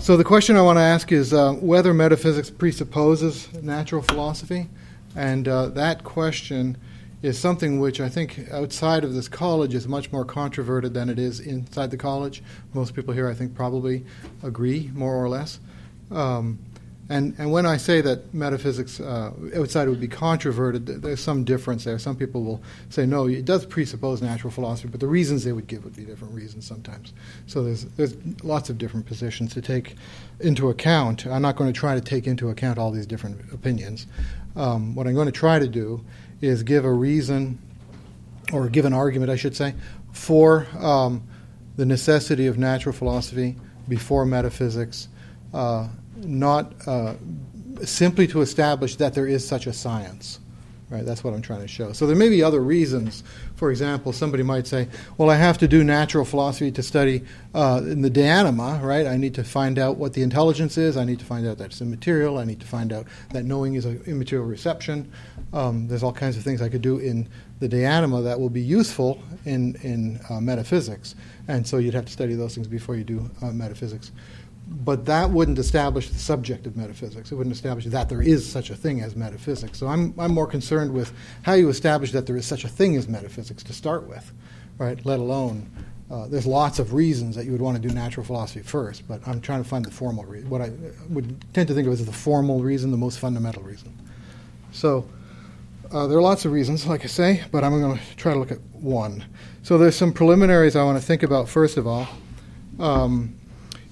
So the question I want to ask is uh, whether metaphysics presupposes natural philosophy, and uh, that question is something which I think outside of this college is much more controverted than it is inside the college. Most people here, I think, probably agree more or less. Um, and, and when I say that metaphysics uh, outside would be controverted, there's some difference there. Some people will say, no, it does presuppose natural philosophy, but the reasons they would give would be different reasons sometimes. So there's, there's lots of different positions to take into account. I'm not going to try to take into account all these different opinions. Um, what I'm going to try to do is give a reason, or give an argument, I should say, for um, the necessity of natural philosophy before metaphysics. Uh, not uh, simply to establish that there is such a science. Right, that's what I'm trying to show. So there may be other reasons. For example, somebody might say, "Well, I have to do natural philosophy to study uh, in the de anima, right? I need to find out what the intelligence is. I need to find out that it's immaterial. I need to find out that knowing is an immaterial reception. Um, there's all kinds of things I could do in the de anima that will be useful in in uh, metaphysics. And so you'd have to study those things before you do uh, metaphysics but that wouldn't establish the subject of metaphysics. It wouldn't establish that there is such a thing as metaphysics. So I'm, I'm more concerned with how you establish that there is such a thing as metaphysics to start with, right? Let alone, uh, there's lots of reasons that you would want to do natural philosophy first, but I'm trying to find the formal reason. What I would tend to think of as the formal reason, the most fundamental reason. So uh, there are lots of reasons, like I say, but I'm going to try to look at one. So there's some preliminaries I want to think about first of all. Um,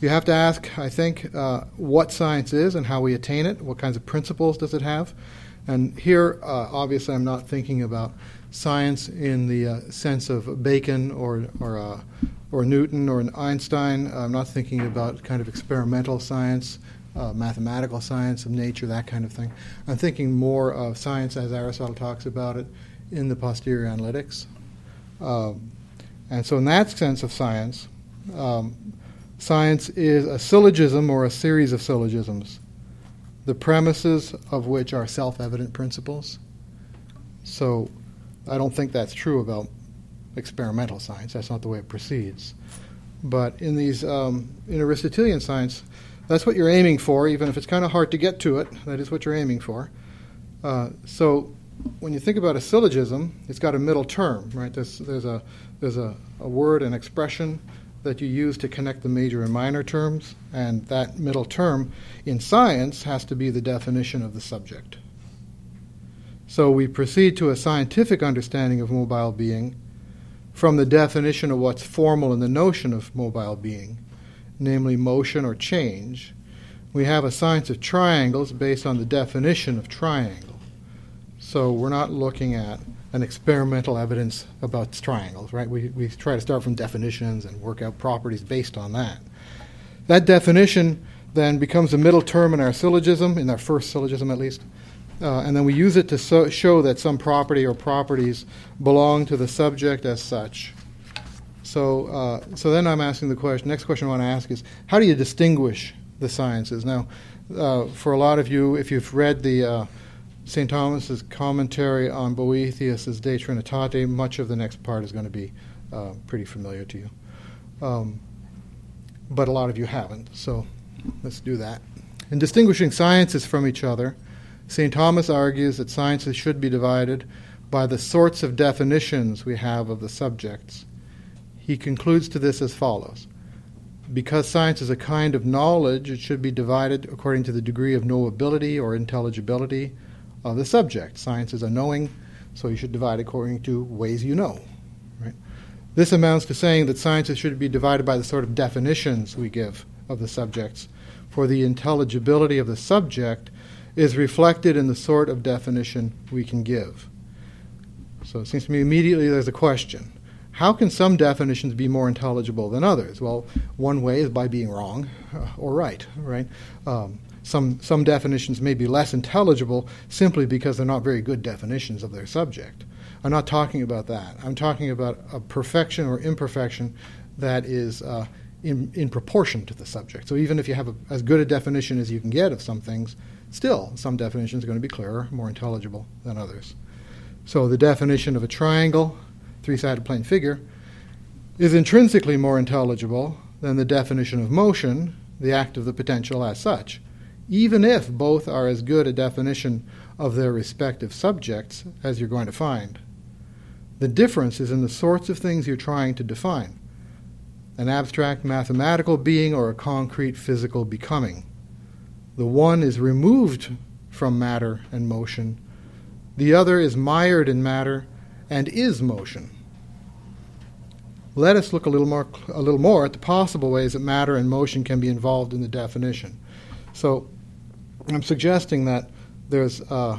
you have to ask, I think, uh, what science is and how we attain it. What kinds of principles does it have? And here, uh, obviously, I'm not thinking about science in the uh, sense of Bacon or or, uh, or Newton or Einstein. I'm not thinking about kind of experimental science, uh, mathematical science of nature, that kind of thing. I'm thinking more of science as Aristotle talks about it in the posterior analytics. Um, and so, in that sense of science, um, Science is a syllogism or a series of syllogisms, the premises of which are self evident principles. So I don't think that's true about experimental science. That's not the way it proceeds. But in these um, in Aristotelian science, that's what you're aiming for, even if it's kind of hard to get to it. That is what you're aiming for. Uh, so when you think about a syllogism, it's got a middle term, right? There's, there's a there's a, a word, an expression that you use to connect the major and minor terms, and that middle term in science has to be the definition of the subject. So we proceed to a scientific understanding of mobile being from the definition of what's formal in the notion of mobile being, namely motion or change. We have a science of triangles based on the definition of triangle. So we're not looking at an experimental evidence about triangles, right? We, we try to start from definitions and work out properties based on that. That definition then becomes a middle term in our syllogism, in our first syllogism at least, uh, and then we use it to so show that some property or properties belong to the subject as such. So, uh, so then I'm asking the question. Next question I want to ask is, how do you distinguish the sciences? Now, uh, for a lot of you, if you've read the uh, St. Thomas's commentary on Boethius's De Trinitate, much of the next part is going to be uh, pretty familiar to you. Um, but a lot of you haven't, so let's do that. In distinguishing sciences from each other, St. Thomas argues that sciences should be divided by the sorts of definitions we have of the subjects. He concludes to this as follows Because science is a kind of knowledge, it should be divided according to the degree of knowability or intelligibility of the subject. Science is a knowing, so you should divide according to ways you know. Right? This amounts to saying that sciences should be divided by the sort of definitions we give of the subjects, for the intelligibility of the subject is reflected in the sort of definition we can give. So it seems to me immediately there's a question. How can some definitions be more intelligible than others? Well, one way is by being wrong or right, right? Um, some, some definitions may be less intelligible simply because they're not very good definitions of their subject. I'm not talking about that. I'm talking about a perfection or imperfection that is uh, in, in proportion to the subject. So even if you have a, as good a definition as you can get of some things, still some definitions are going to be clearer, more intelligible than others. So the definition of a triangle, three sided plane figure, is intrinsically more intelligible than the definition of motion, the act of the potential as such, even if both are as good a definition of their respective subjects as you're going to find. The difference is in the sorts of things you're trying to define an abstract mathematical being or a concrete physical becoming. The one is removed from matter and motion, the other is mired in matter and is motion. Let us look a little more, a little more at the possible ways that matter and motion can be involved in the definition. So, I'm suggesting that there's, uh,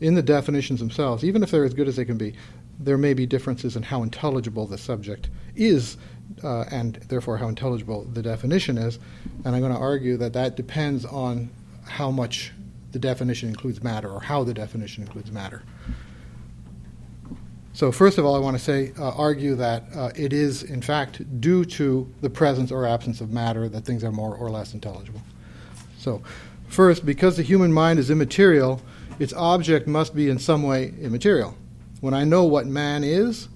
in the definitions themselves, even if they're as good as they can be, there may be differences in how intelligible the subject is, uh, and therefore how intelligible the definition is. And I'm going to argue that that depends on how much the definition includes matter or how the definition includes matter. So, first of all, I want to say, uh, argue that uh, it is, in fact, due to the presence or absence of matter that things are more or less intelligible. So, first, because the human mind is immaterial, its object must be in some way immaterial. When I know what man is,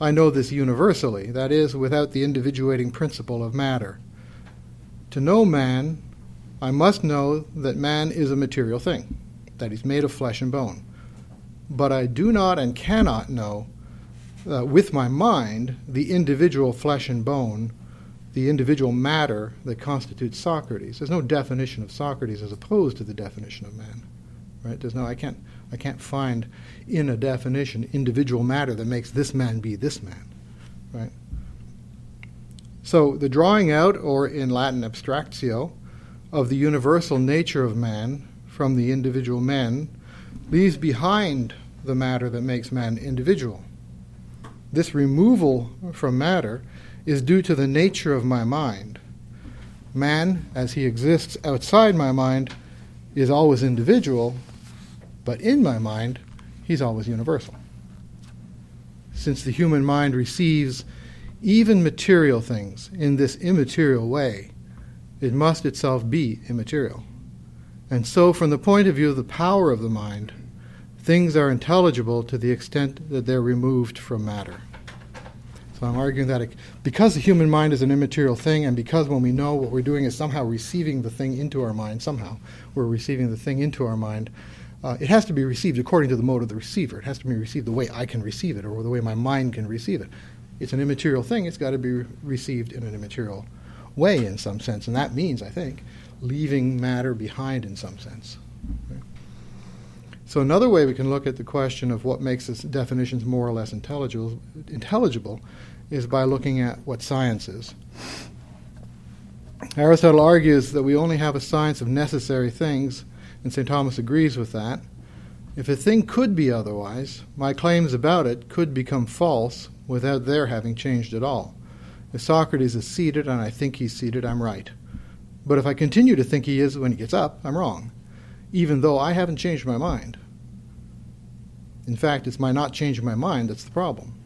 I know this universally, that is, without the individuating principle of matter. To know man, I must know that man is a material thing, that he's made of flesh and bone but I do not and cannot know uh, with my mind the individual flesh and bone, the individual matter that constitutes Socrates. There's no definition of Socrates as opposed to the definition of man. Right? There's no I can't I can't find in a definition individual matter that makes this man be this man. Right? So the drawing out, or in Latin abstractio, of the universal nature of man from the individual men leaves behind the matter that makes man individual. This removal from matter is due to the nature of my mind. Man, as he exists outside my mind, is always individual, but in my mind, he's always universal. Since the human mind receives even material things in this immaterial way, it must itself be immaterial. And so, from the point of view of the power of the mind, things are intelligible to the extent that they're removed from matter. I'm arguing that it, because the human mind is an immaterial thing, and because when we know what we're doing is somehow receiving the thing into our mind, somehow we're receiving the thing into our mind, uh, it has to be received according to the mode of the receiver. It has to be received the way I can receive it, or the way my mind can receive it. It's an immaterial thing, it's got to be re- received in an immaterial way in some sense, and that means, I think, leaving matter behind in some sense. So another way we can look at the question of what makes definitions more or less intelligible, intelligible is by looking at what science is. Aristotle argues that we only have a science of necessary things, and St. Thomas agrees with that. If a thing could be otherwise, my claims about it could become false without their having changed at all. If Socrates is seated and I think he's seated, I'm right. But if I continue to think he is when he gets up, I'm wrong, even though I haven't changed my mind. In fact, it's my not changing my mind that's the problem.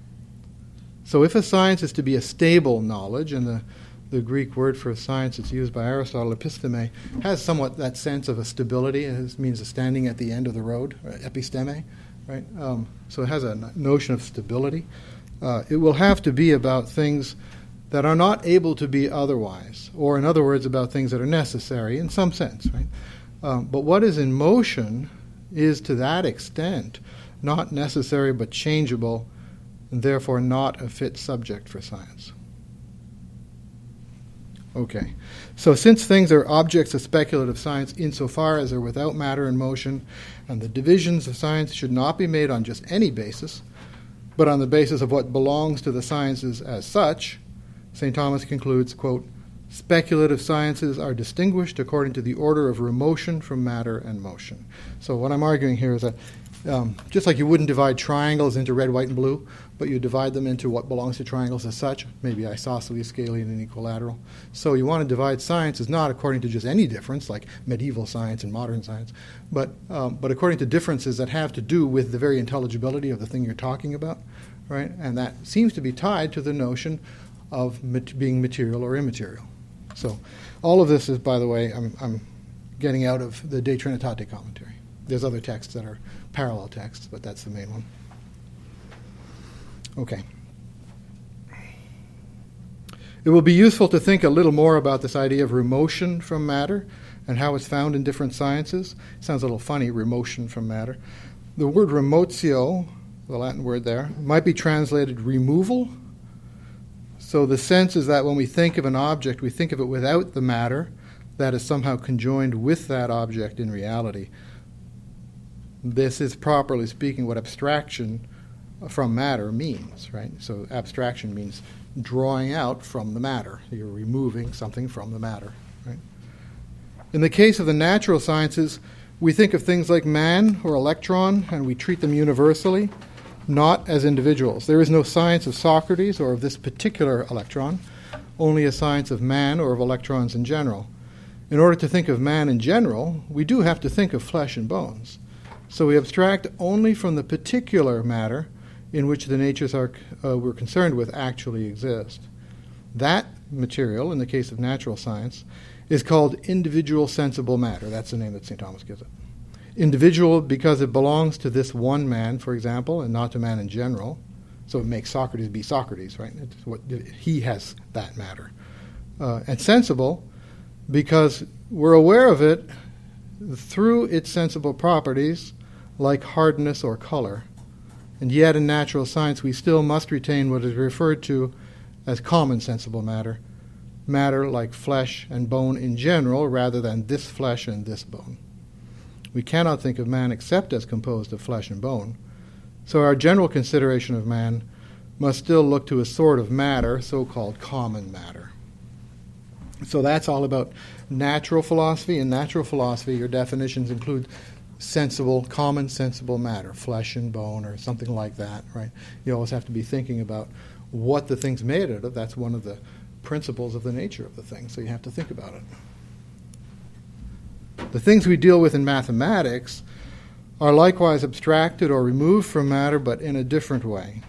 So, if a science is to be a stable knowledge, and the, the Greek word for science that's used by Aristotle, episteme, has somewhat that sense of a stability. It means a standing at the end of the road, episteme, right? Um, so, it has a notion of stability. Uh, it will have to be about things that are not able to be otherwise, or in other words, about things that are necessary in some sense, right? Um, but what is in motion is to that extent not necessary but changeable, and therefore not a fit subject for science. Okay, so since things are objects of speculative science insofar as they're without matter and motion, and the divisions of science should not be made on just any basis, but on the basis of what belongs to the sciences as such, St. Thomas concludes, quote, speculative sciences are distinguished according to the order of remotion from matter and motion. So what I'm arguing here is that um, just like you wouldn't divide triangles into red, white, and blue, but you divide them into what belongs to triangles as such, maybe isosceles, scalene, and equilateral. So you want to divide sciences not according to just any difference, like medieval science and modern science, but, um, but according to differences that have to do with the very intelligibility of the thing you're talking about, right? And that seems to be tied to the notion of mat- being material or immaterial. So all of this is, by the way, I'm, I'm getting out of the De Trinitate commentary. There's other texts that are parallel texts, but that's the main one. Okay. It will be useful to think a little more about this idea of remotion from matter and how it's found in different sciences. Sounds a little funny, remotion from matter. The word remotio, the Latin word there, might be translated removal. So the sense is that when we think of an object, we think of it without the matter that is somehow conjoined with that object in reality. This is, properly speaking, what abstraction from matter means, right? So abstraction means drawing out from the matter. You're removing something from the matter, right? In the case of the natural sciences, we think of things like man or electron and we treat them universally, not as individuals. There is no science of Socrates or of this particular electron, only a science of man or of electrons in general. In order to think of man in general, we do have to think of flesh and bones. So we abstract only from the particular matter in which the natures are, uh, we're concerned with actually exist. That material, in the case of natural science, is called individual sensible matter. That's the name that St. Thomas gives it. Individual because it belongs to this one man, for example, and not to man in general. So it makes Socrates be Socrates, right? What, he has that matter. Uh, and sensible because we're aware of it through its sensible properties, like hardness or color. And yet, in natural science, we still must retain what is referred to as common sensible matter, matter like flesh and bone in general, rather than this flesh and this bone. We cannot think of man except as composed of flesh and bone. So, our general consideration of man must still look to a sort of matter, so called common matter. So, that's all about natural philosophy. In natural philosophy, your definitions include sensible, common sensible matter, flesh and bone, or something like that, right? You always have to be thinking about what the thing's made out of. That's one of the principles of the nature of the thing, so you have to think about it. The things we deal with in mathematics are likewise abstracted or removed from matter, but in a different way.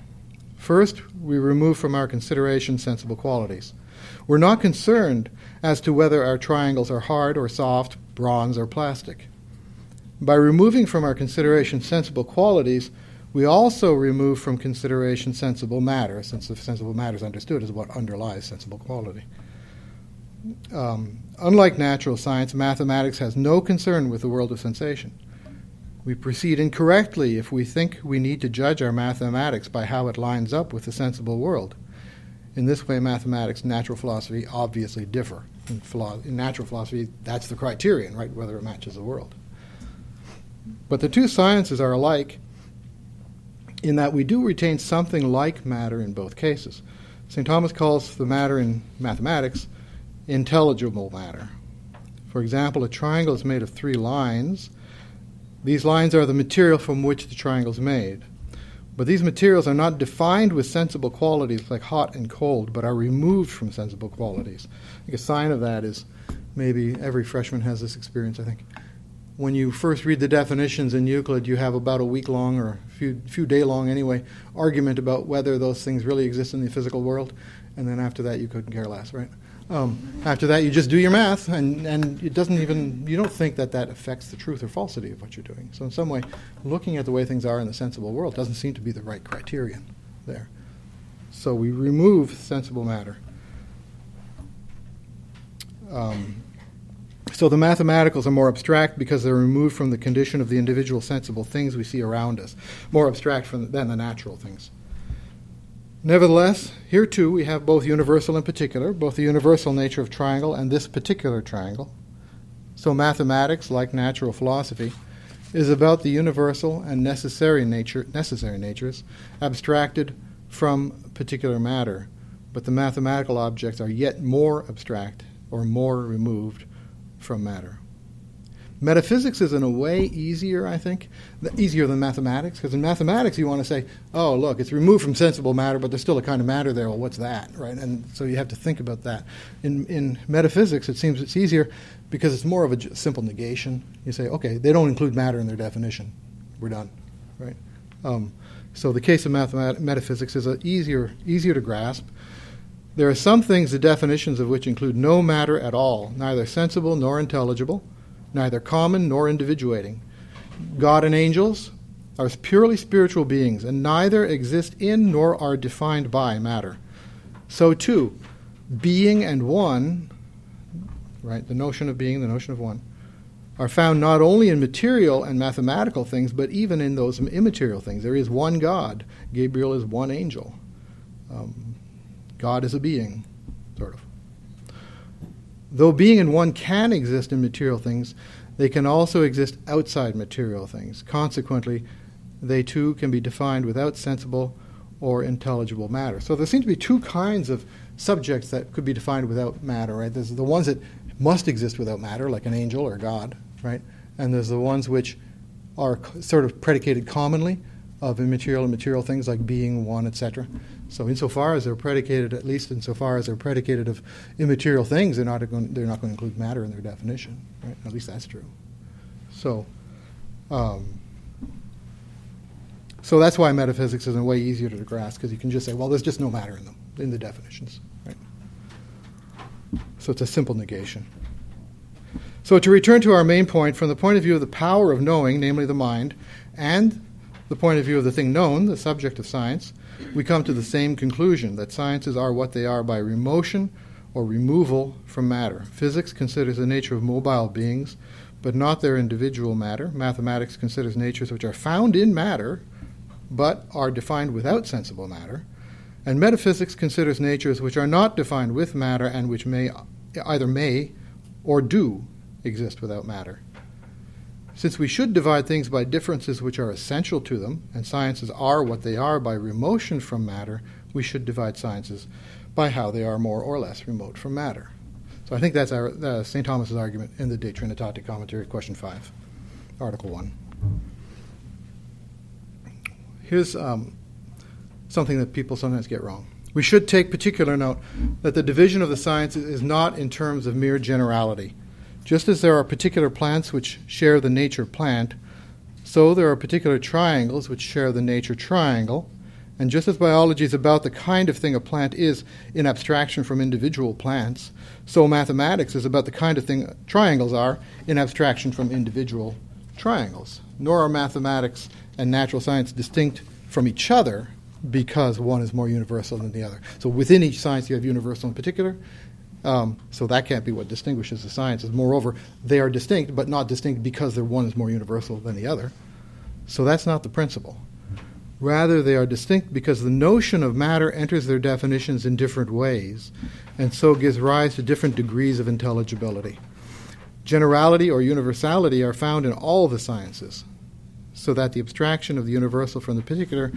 First, we remove from our consideration sensible qualities. We're not concerned as to whether our triangles are hard or soft, bronze or plastic. By removing from our consideration sensible qualities, we also remove from consideration sensible matter, since the sensible matter is understood as what underlies sensible quality. Um, unlike natural science, mathematics has no concern with the world of sensation. We proceed incorrectly if we think we need to judge our mathematics by how it lines up with the sensible world. In this way, mathematics and natural philosophy obviously differ. In, philo- in natural philosophy, that's the criterion, right, whether it matches the world. But the two sciences are alike in that we do retain something like matter in both cases. St. Thomas calls the matter in mathematics intelligible matter. For example, a triangle is made of three lines. These lines are the material from which the triangle is made. But these materials are not defined with sensible qualities like hot and cold, but are removed from sensible qualities. I think a sign of that is maybe every freshman has this experience, I think when you first read the definitions in Euclid, you have about a week long or a few, few day long anyway argument about whether those things really exist in the physical world, and then after that you couldn't care less, right? Um, after that, you just do your math, and, and it doesn't even, you don't think that that affects the truth or falsity of what you're doing. So, in some way, looking at the way things are in the sensible world doesn't seem to be the right criterion there. So, we remove sensible matter. Um, so the mathematicals are more abstract because they're removed from the condition of the individual sensible things we see around us, more abstract from, than the natural things. Nevertheless, here too we have both universal and particular, both the universal nature of triangle and this particular triangle. So mathematics, like natural philosophy, is about the universal and necessary nature necessary natures abstracted from particular matter. But the mathematical objects are yet more abstract or more removed from matter. Metaphysics is, in a way, easier, I think, easier than mathematics, because in mathematics you want to say, oh, look, it's removed from sensible matter, but there's still a kind of matter there. Well, what's that, right? And so you have to think about that. In, in metaphysics, it seems it's easier because it's more of a simple negation. You say, okay, they don't include matter in their definition. We're done, right? Um, so the case of mathemat- metaphysics is easier, easier to grasp there are some things, the definitions of which include no matter at all, neither sensible nor intelligible, neither common nor individuating. God and angels are purely spiritual beings, and neither exist in nor are defined by matter. So, too, being and one, right, the notion of being, the notion of one, are found not only in material and mathematical things, but even in those immaterial things. There is one God. Gabriel is one angel. Um, God is a being, sort of. Though being and one can exist in material things, they can also exist outside material things. Consequently, they too can be defined without sensible or intelligible matter. So there seem to be two kinds of subjects that could be defined without matter, right? There's the ones that must exist without matter, like an angel or God, right? And there's the ones which are sort of predicated commonly of immaterial and material things like being, one, etc. So insofar as they're predicated, at least insofar as they're predicated of immaterial things, they're not going, they're not going to include matter in their definition, right? At least that's true. So, um, so that's why metaphysics is a way easier to grasp because you can just say, well, there's just no matter in them in the definitions, right? So it's a simple negation. So, to return to our main point, from the point of view of the power of knowing, namely the mind, and the point of view of the thing known, the subject of science, we come to the same conclusion that sciences are what they are by remotion or removal from matter. Physics considers the nature of mobile beings, but not their individual matter. Mathematics considers natures which are found in matter, but are defined without sensible matter. And metaphysics considers natures which are not defined with matter and which may either may or do exist without matter. Since we should divide things by differences which are essential to them, and sciences are what they are by remotion from matter, we should divide sciences by how they are more or less remote from matter. So I think that's our, uh, St. Thomas's argument in the De Trinitate commentary, question 5, article 1. Here's um, something that people sometimes get wrong. We should take particular note that the division of the sciences is not in terms of mere generality just as there are particular plants which share the nature plant, so there are particular triangles which share the nature triangle. And just as biology is about the kind of thing a plant is in abstraction from individual plants, so mathematics is about the kind of thing triangles are in abstraction from individual triangles. Nor are mathematics and natural science distinct from each other because one is more universal than the other. So within each science, you have universal and particular, um, so that can't be what distinguishes the sciences. Moreover, they are distinct, but not distinct because their one is more universal than the other. So that's not the principle. Rather, they are distinct because the notion of matter enters their definitions in different ways, and so gives rise to different degrees of intelligibility. Generality or universality are found in all the sciences, so that the abstraction of the universal from the particular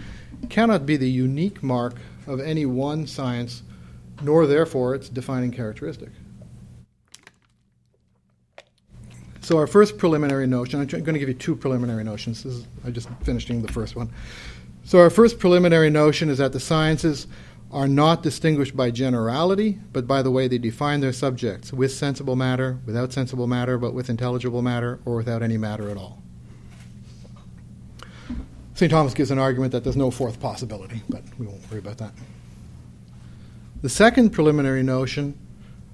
cannot be the unique mark of any one science nor therefore its defining characteristic. So our first preliminary notion, I'm going to give you two preliminary notions. Is, I'm just finishing the first one. So our first preliminary notion is that the sciences are not distinguished by generality, but by the way they define their subjects, with sensible matter, without sensible matter, but with intelligible matter, or without any matter at all. St. Thomas gives an argument that there's no fourth possibility, but we won't worry about that. The second preliminary notion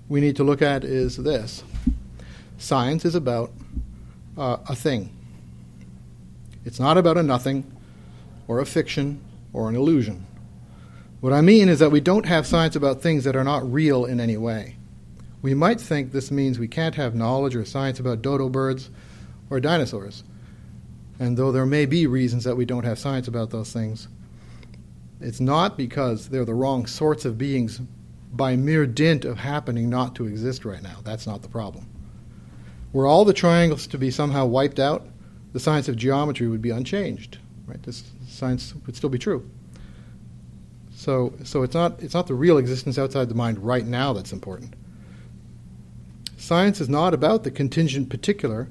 we need to look at is this science is about uh, a thing, it's not about a nothing or a fiction or an illusion. What I mean is that we don't have science about things that are not real in any way. We might think this means we can't have knowledge or science about dodo birds or dinosaurs. And though there may be reasons that we don't have science about those things, it's not because they're the wrong sorts of beings by mere dint of happening not to exist right now. That's not the problem. Were all the triangles to be somehow wiped out, the science of geometry would be unchanged. Right? This science would still be true. So, so it's not it's not the real existence outside the mind right now that's important. Science is not about the contingent particular,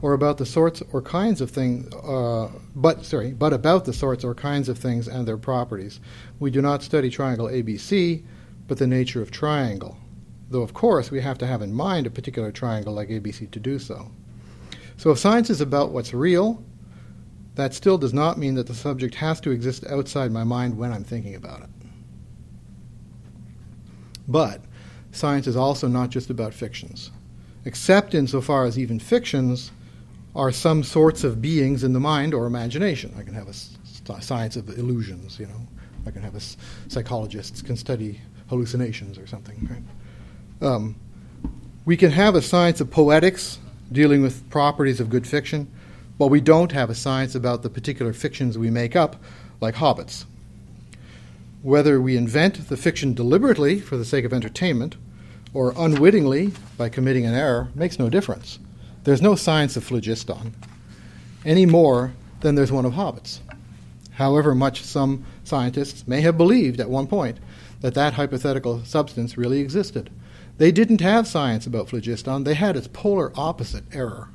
or about the sorts or kinds of things, uh, but sorry, but about the sorts or kinds of things and their properties. We do not study triangle ABC, but the nature of triangle. Though, of course, we have to have in mind a particular triangle like ABC to do so. So, if science is about what's real, that still does not mean that the subject has to exist outside my mind when I'm thinking about it. But science is also not just about fictions, except insofar as even fictions are some sorts of beings in the mind or imagination. I can have a science of illusions, you know. I can have a psychologists can study hallucinations or something. Right? Um, we can have a science of poetics dealing with properties of good fiction, but we don't have a science about the particular fictions we make up, like hobbits. Whether we invent the fiction deliberately for the sake of entertainment or unwittingly by committing an error makes no difference. There's no science of phlogiston any more than there's one of hobbits. However much some scientists may have believed at one point that that hypothetical substance really existed. They didn't have science about phlogiston, they had its polar opposite error.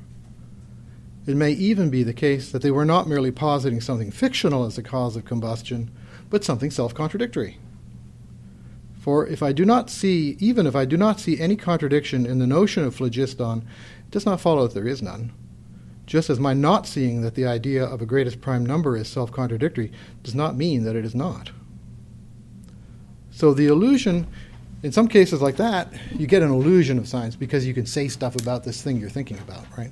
It may even be the case that they were not merely positing something fictional as a cause of combustion, but something self contradictory. For if I do not see, even if I do not see any contradiction in the notion of phlogiston, does not follow that there is none. Just as my not seeing that the idea of a greatest prime number is self contradictory does not mean that it is not. So the illusion, in some cases like that, you get an illusion of science because you can say stuff about this thing you're thinking about, right?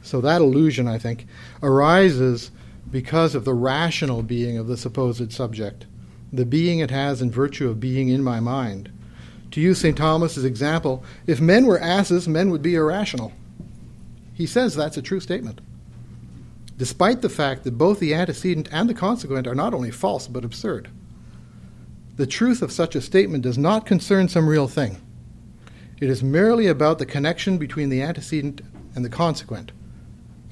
So that illusion, I think, arises because of the rational being of the supposed subject the being it has in virtue of being in my mind. To use St. Thomas's example, if men were asses, men would be irrational. He says that's a true statement. Despite the fact that both the antecedent and the consequent are not only false but absurd. The truth of such a statement does not concern some real thing. It is merely about the connection between the antecedent and the consequent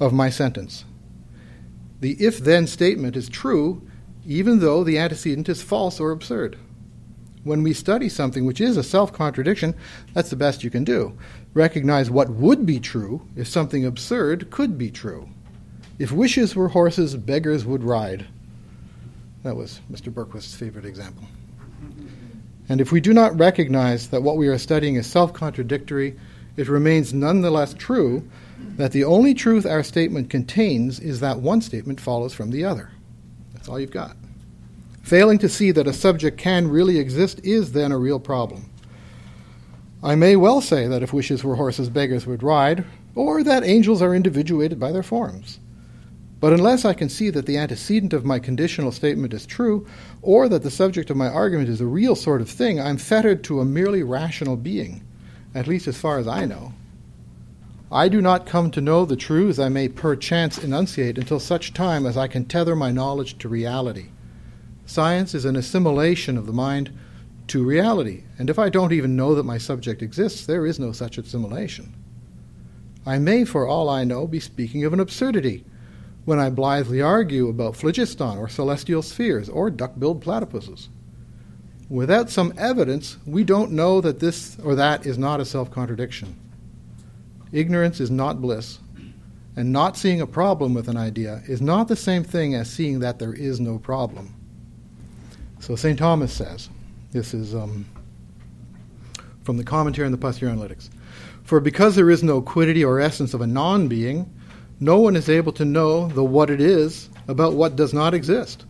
of my sentence. The if then statement is true even though the antecedent is false or absurd. When we study something which is a self contradiction, that's the best you can do. Recognize what would be true if something absurd could be true. If wishes were horses, beggars would ride. That was Mr. Berquist's favorite example. And if we do not recognize that what we are studying is self contradictory, it remains nonetheless true that the only truth our statement contains is that one statement follows from the other. That's all you've got. Failing to see that a subject can really exist is then a real problem. I may well say that if wishes were horses, beggars would ride, or that angels are individuated by their forms. But unless I can see that the antecedent of my conditional statement is true, or that the subject of my argument is a real sort of thing, I'm fettered to a merely rational being, at least as far as I know. I do not come to know the truths I may perchance enunciate until such time as I can tether my knowledge to reality. Science is an assimilation of the mind to reality, and if I don't even know that my subject exists, there is no such assimilation. I may, for all I know, be speaking of an absurdity when I blithely argue about phlogiston or celestial spheres or duck billed platypuses. Without some evidence, we don't know that this or that is not a self contradiction. Ignorance is not bliss, and not seeing a problem with an idea is not the same thing as seeing that there is no problem. So St. Thomas says, this is um, from the commentary on the posterior analytics. For because there is no quiddity or essence of a non being, no one is able to know the what it is about what does not exist.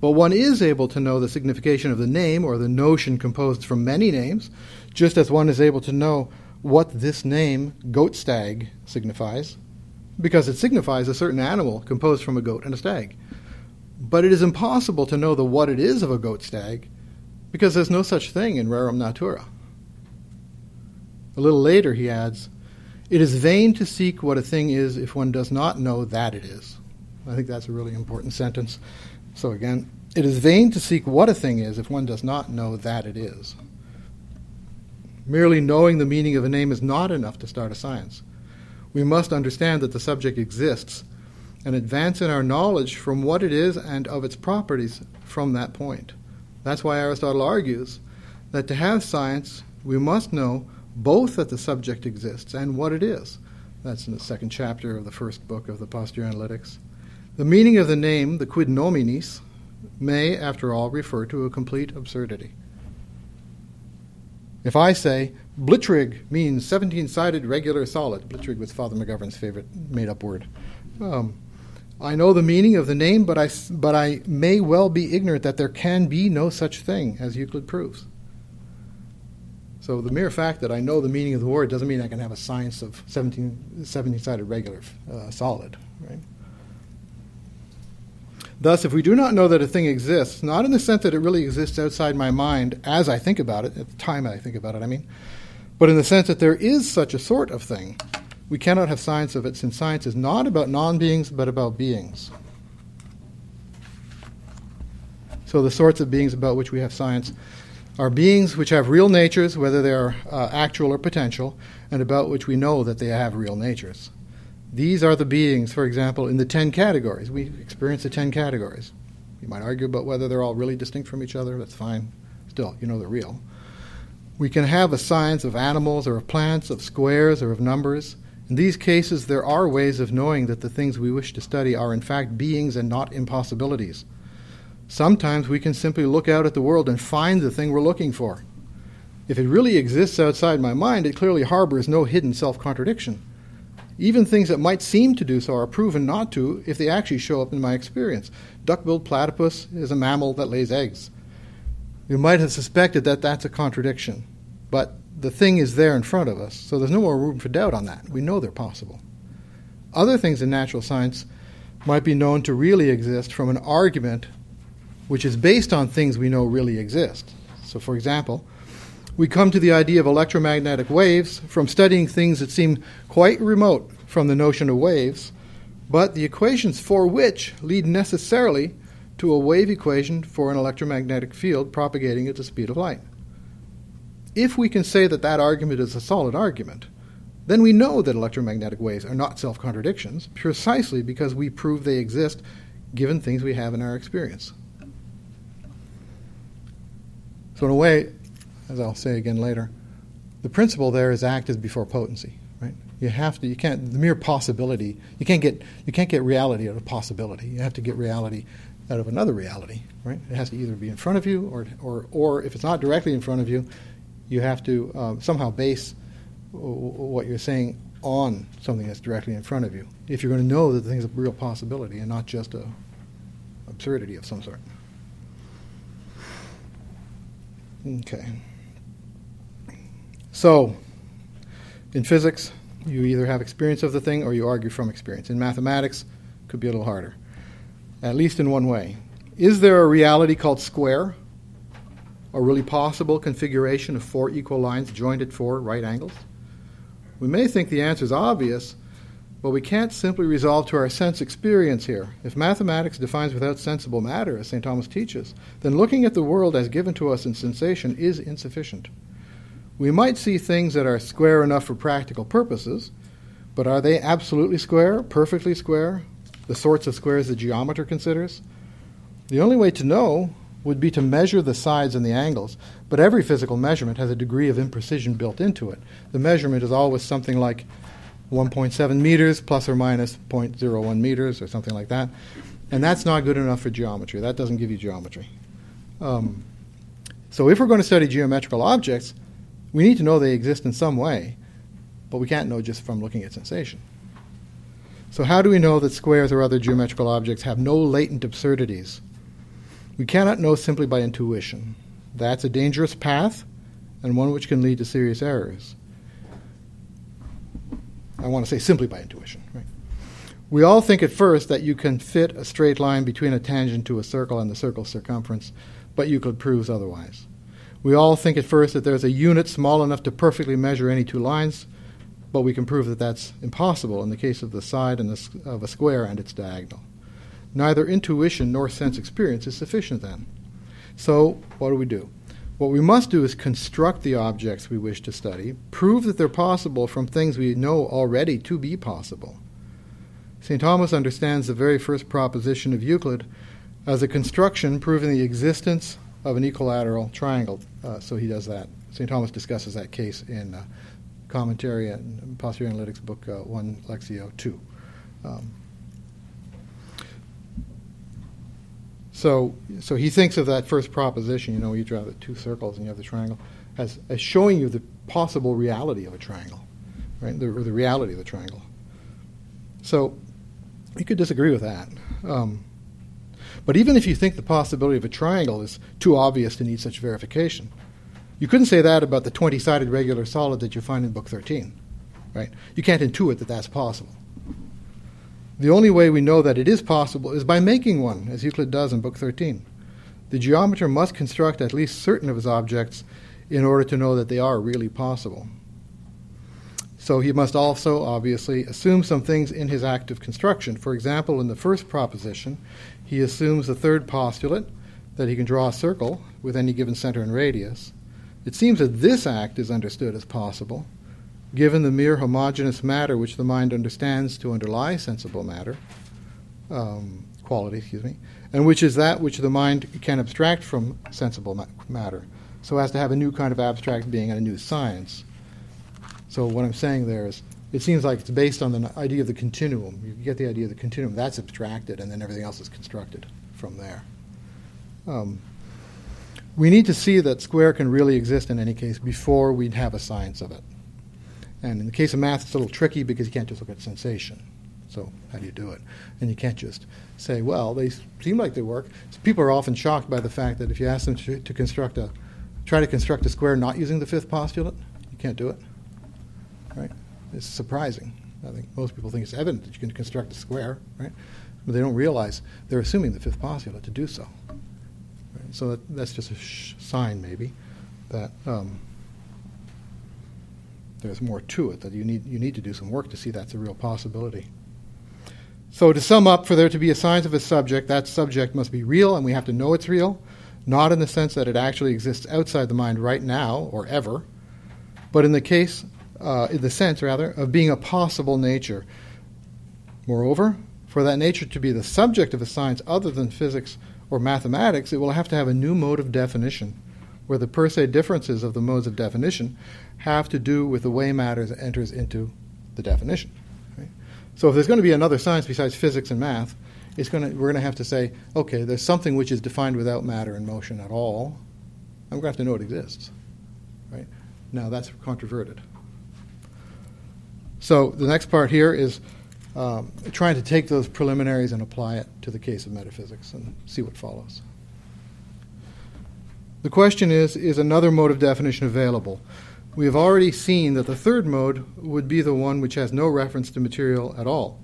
But one is able to know the signification of the name or the notion composed from many names, just as one is able to know what this name, goat stag, signifies, because it signifies a certain animal composed from a goat and a stag. But it is impossible to know the what it is of a goat stag, because there's no such thing in rerum natura. A little later, he adds, It is vain to seek what a thing is if one does not know that it is. I think that's a really important sentence. So, again, it is vain to seek what a thing is if one does not know that it is. Merely knowing the meaning of a name is not enough to start a science. We must understand that the subject exists and advance in our knowledge from what it is and of its properties from that point. That's why Aristotle argues that to have science, we must know both that the subject exists and what it is. That's in the second chapter of the first book of the Posterior Analytics. The meaning of the name, the quid nominis, may, after all, refer to a complete absurdity. If I say Blitrig means 17 sided regular solid, Blitrig was Father McGovern's favorite made up word. Um, I know the meaning of the name, but I, but I may well be ignorant that there can be no such thing, as Euclid proves. So the mere fact that I know the meaning of the word doesn't mean I can have a science of 17, 17 sided regular uh, solid. Right? Thus, if we do not know that a thing exists, not in the sense that it really exists outside my mind as I think about it, at the time I think about it, I mean, but in the sense that there is such a sort of thing, we cannot have science of it since science is not about non beings but about beings. So, the sorts of beings about which we have science are beings which have real natures, whether they are uh, actual or potential, and about which we know that they have real natures. These are the beings, for example, in the ten categories. We experience the ten categories. You might argue about whether they're all really distinct from each other. That's fine. Still, you know they're real. We can have a science of animals or of plants, of squares or of numbers. In these cases, there are ways of knowing that the things we wish to study are in fact beings and not impossibilities. Sometimes we can simply look out at the world and find the thing we're looking for. If it really exists outside my mind, it clearly harbors no hidden self contradiction. Even things that might seem to do so are proven not to if they actually show up in my experience. Duck-billed platypus is a mammal that lays eggs. You might have suspected that that's a contradiction, but the thing is there in front of us, so there's no more room for doubt on that. We know they're possible. Other things in natural science might be known to really exist from an argument which is based on things we know really exist. So, for example, we come to the idea of electromagnetic waves from studying things that seem quite remote from the notion of waves, but the equations for which lead necessarily to a wave equation for an electromagnetic field propagating at the speed of light. If we can say that that argument is a solid argument, then we know that electromagnetic waves are not self contradictions precisely because we prove they exist given things we have in our experience. So, in a way, as I'll say again later, the principle there is act as before potency, right? You have to, you can't, the mere possibility, you can't get, you can't get reality out of possibility. You have to get reality out of another reality, right? It has to either be in front of you or, or, or if it's not directly in front of you, you have to um, somehow base what you're saying on something that's directly in front of you. If you're going to know that the thing's a real possibility and not just a absurdity of some sort. Okay. So, in physics, you either have experience of the thing or you argue from experience. In mathematics, it could be a little harder, at least in one way. Is there a reality called square? A really possible configuration of four equal lines joined at four right angles? We may think the answer is obvious, but we can't simply resolve to our sense experience here. If mathematics defines without sensible matter, as St. Thomas teaches, then looking at the world as given to us in sensation is insufficient. We might see things that are square enough for practical purposes, but are they absolutely square, perfectly square, the sorts of squares the geometer considers? The only way to know would be to measure the sides and the angles, but every physical measurement has a degree of imprecision built into it. The measurement is always something like 1.7 meters plus or minus 0.01 meters or something like that. And that's not good enough for geometry. That doesn't give you geometry. Um, so if we're going to study geometrical objects, we need to know they exist in some way, but we can't know just from looking at sensation. So, how do we know that squares or other geometrical objects have no latent absurdities? We cannot know simply by intuition. That's a dangerous path and one which can lead to serious errors. I want to say simply by intuition. Right? We all think at first that you can fit a straight line between a tangent to a circle and the circle's circumference, but Euclid proves otherwise. We all think at first that there's a unit small enough to perfectly measure any two lines, but we can prove that that's impossible in the case of the side the, of a square and its diagonal. Neither intuition nor sense experience is sufficient then. So, what do we do? What we must do is construct the objects we wish to study, prove that they're possible from things we know already to be possible. St. Thomas understands the very first proposition of Euclid as a construction proving the existence of an equilateral triangle. Uh, so he does that. St. Thomas discusses that case in uh, Commentary and Posterior Analytics, Book uh, 1, Lectio 2. Um, So, so he thinks of that first proposition, you know, you draw the two circles and you have the triangle, as, as showing you the possible reality of a triangle, right? The, or the reality of the triangle. So you could disagree with that. Um, but even if you think the possibility of a triangle is too obvious to need such verification, you couldn't say that about the 20 sided regular solid that you find in Book 13, right? You can't intuit that that's possible. The only way we know that it is possible is by making one, as Euclid does in Book 13. The geometer must construct at least certain of his objects in order to know that they are really possible. So he must also, obviously, assume some things in his act of construction. For example, in the first proposition, he assumes the third postulate that he can draw a circle with any given center and radius. It seems that this act is understood as possible, given the mere homogeneous matter which the mind understands to underlie sensible matter, um, quality, excuse me, and which is that which the mind can abstract from sensible ma- matter, so as to have a new kind of abstract being and a new science. So what I'm saying there is, it seems like it's based on the idea of the continuum. You get the idea of the continuum. That's abstracted, and then everything else is constructed from there. Um, we need to see that square can really exist in any case before we'd have a science of it. And in the case of math, it's a little tricky because you can't just look at sensation. So how do you do it? And you can't just say, well, they seem like they work. So people are often shocked by the fact that if you ask them to, to construct a, try to construct a square not using the fifth postulate, you can't do it right? It's surprising. I think most people think it's evident that you can construct a square, right? But they don't realize they're assuming the fifth postulate to do so. Right? So that, that's just a sh- sign, maybe, that um, there's more to it. That you need you need to do some work to see that's a real possibility. So to sum up, for there to be a science of a subject, that subject must be real, and we have to know it's real, not in the sense that it actually exists outside the mind right now or ever, but in the case uh, in the sense, rather, of being a possible nature. Moreover, for that nature to be the subject of a science other than physics or mathematics, it will have to have a new mode of definition, where the per se differences of the modes of definition have to do with the way matter enters into the definition. Right? So, if there's going to be another science besides physics and math, it's going to, we're going to have to say, okay, there's something which is defined without matter and motion at all. I'm going to have to know it exists. Right? Now, that's controverted. So the next part here is um, trying to take those preliminaries and apply it to the case of metaphysics and see what follows. The question is Is another mode of definition available? We have already seen that the third mode would be the one which has no reference to material at all.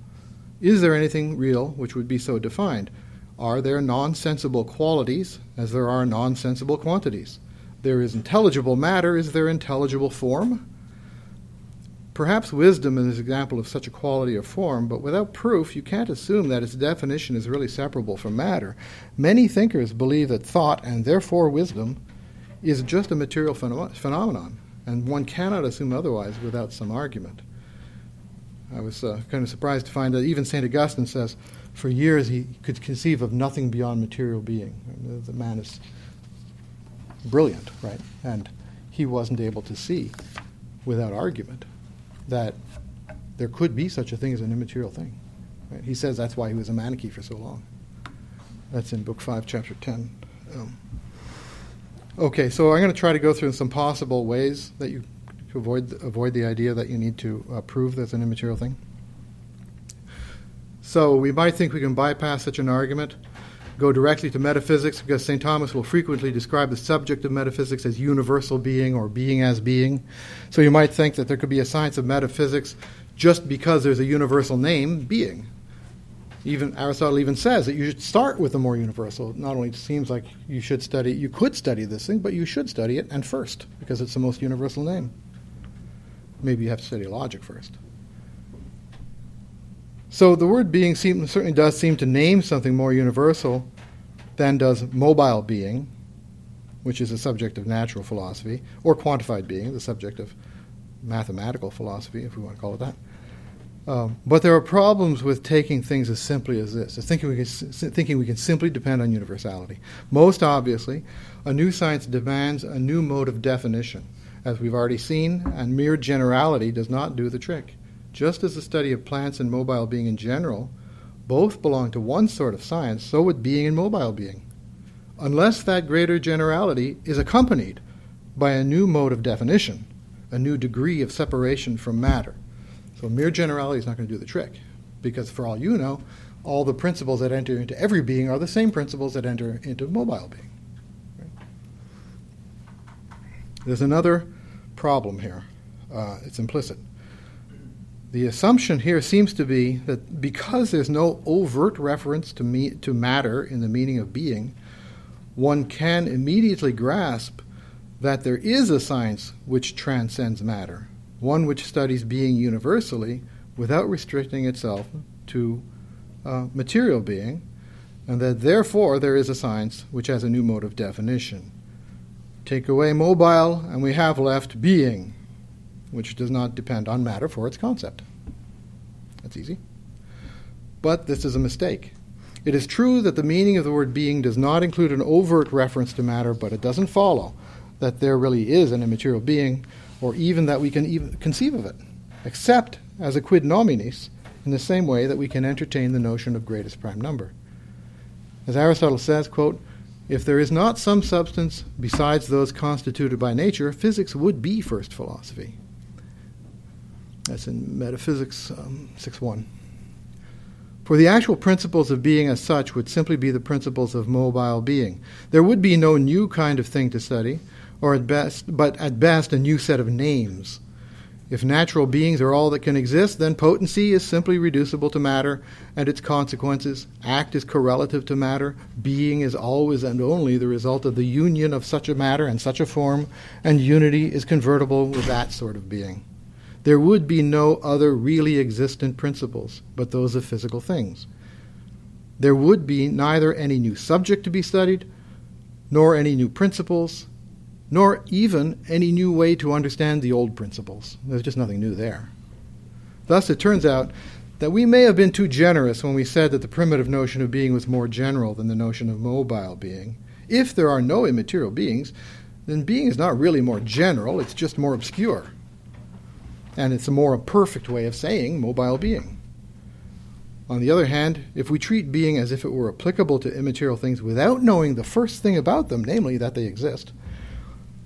Is there anything real which would be so defined? Are there non-sensible qualities as there are non-sensible quantities? There is intelligible matter, is there intelligible form? Perhaps wisdom is an example of such a quality of form, but without proof, you can't assume that its definition is really separable from matter. Many thinkers believe that thought, and therefore wisdom, is just a material phenomenon, and one cannot assume otherwise without some argument. I was uh, kind of surprised to find that even St. Augustine says for years he could conceive of nothing beyond material being. The man is brilliant, right? And he wasn't able to see without argument that there could be such a thing as an immaterial thing. Right? He says that's why he was a Manichee for so long. That's in Book 5, Chapter 10. Um, okay, so I'm going to try to go through some possible ways that you avoid, avoid the idea that you need to uh, prove there's an immaterial thing. So we might think we can bypass such an argument go directly to metaphysics because St. Thomas will frequently describe the subject of metaphysics as universal being or being as being. So you might think that there could be a science of metaphysics just because there's a universal name, being. Even Aristotle even says that you should start with the more universal. Not only seems like you should study, you could study this thing, but you should study it and first because it's the most universal name. Maybe you have to study logic first. So the word being seem, certainly does seem to name something more universal than does mobile being, which is a subject of natural philosophy, or quantified being, the subject of mathematical philosophy, if we want to call it that. Um, but there are problems with taking things as simply as this, as thinking we, can, thinking we can simply depend on universality. Most obviously, a new science demands a new mode of definition. As we've already seen, and mere generality does not do the trick. Just as the study of plants and mobile being in general both belong to one sort of science, so would being and mobile being. Unless that greater generality is accompanied by a new mode of definition, a new degree of separation from matter. So mere generality is not going to do the trick, because for all you know, all the principles that enter into every being are the same principles that enter into mobile being. There's another problem here. Uh, it's implicit. The assumption here seems to be that because there's no overt reference to, me, to matter in the meaning of being, one can immediately grasp that there is a science which transcends matter, one which studies being universally without restricting itself to uh, material being, and that therefore there is a science which has a new mode of definition. Take away mobile, and we have left being, which does not depend on matter for its concept. That's easy. But this is a mistake. It is true that the meaning of the word being does not include an overt reference to matter, but it doesn't follow that there really is an immaterial being, or even that we can even conceive of it, except as a quid nominis, in the same way that we can entertain the notion of greatest prime number. As Aristotle says, quote, if there is not some substance besides those constituted by nature, physics would be first philosophy. That's in Metaphysics um, 6.1. For the actual principles of being as such would simply be the principles of mobile being. There would be no new kind of thing to study, or at best, but at best a new set of names if natural beings are all that can exist, then potency is simply reducible to matter and its consequences. Act is correlative to matter. Being is always and only the result of the union of such a matter and such a form, and unity is convertible with that sort of being. There would be no other really existent principles but those of physical things. There would be neither any new subject to be studied, nor any new principles, nor even any new way to understand the old principles. There's just nothing new there. Thus, it turns out that we may have been too generous when we said that the primitive notion of being was more general than the notion of mobile being. If there are no immaterial beings, then being is not really more general, it's just more obscure. And it's a more perfect way of saying mobile being. On the other hand, if we treat being as if it were applicable to immaterial things without knowing the first thing about them, namely that they exist,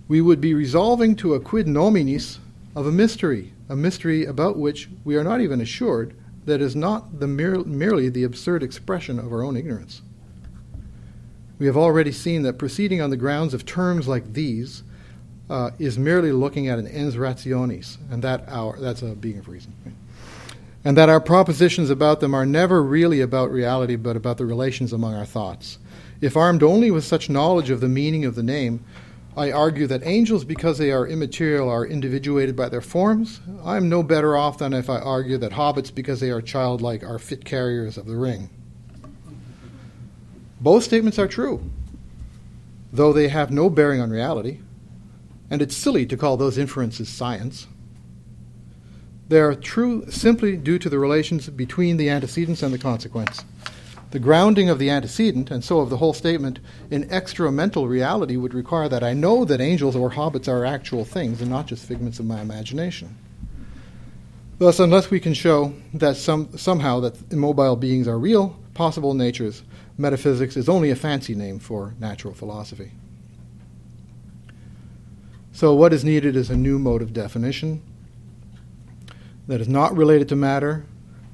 we would be resolving to a quid nominis of a mystery, a mystery about which we are not even assured that is not the mere, merely the absurd expression of our own ignorance. We have already seen that proceeding on the grounds of terms like these uh, is merely looking at an ens rationis, and that our, that's a being of reason. Right? And that our propositions about them are never really about reality, but about the relations among our thoughts. If armed only with such knowledge of the meaning of the name, I argue that angels, because they are immaterial, are individuated by their forms. I am no better off than if I argue that hobbits, because they are childlike, are fit carriers of the ring. Both statements are true, though they have no bearing on reality, and it's silly to call those inferences science. They are true simply due to the relations between the antecedents and the consequence. The grounding of the antecedent, and so of the whole statement, in extra mental reality would require that I know that angels or hobbits are actual things and not just figments of my imagination. Thus, unless we can show that some, somehow that immobile beings are real, possible natures, metaphysics is only a fancy name for natural philosophy. So, what is needed is a new mode of definition that is not related to matter,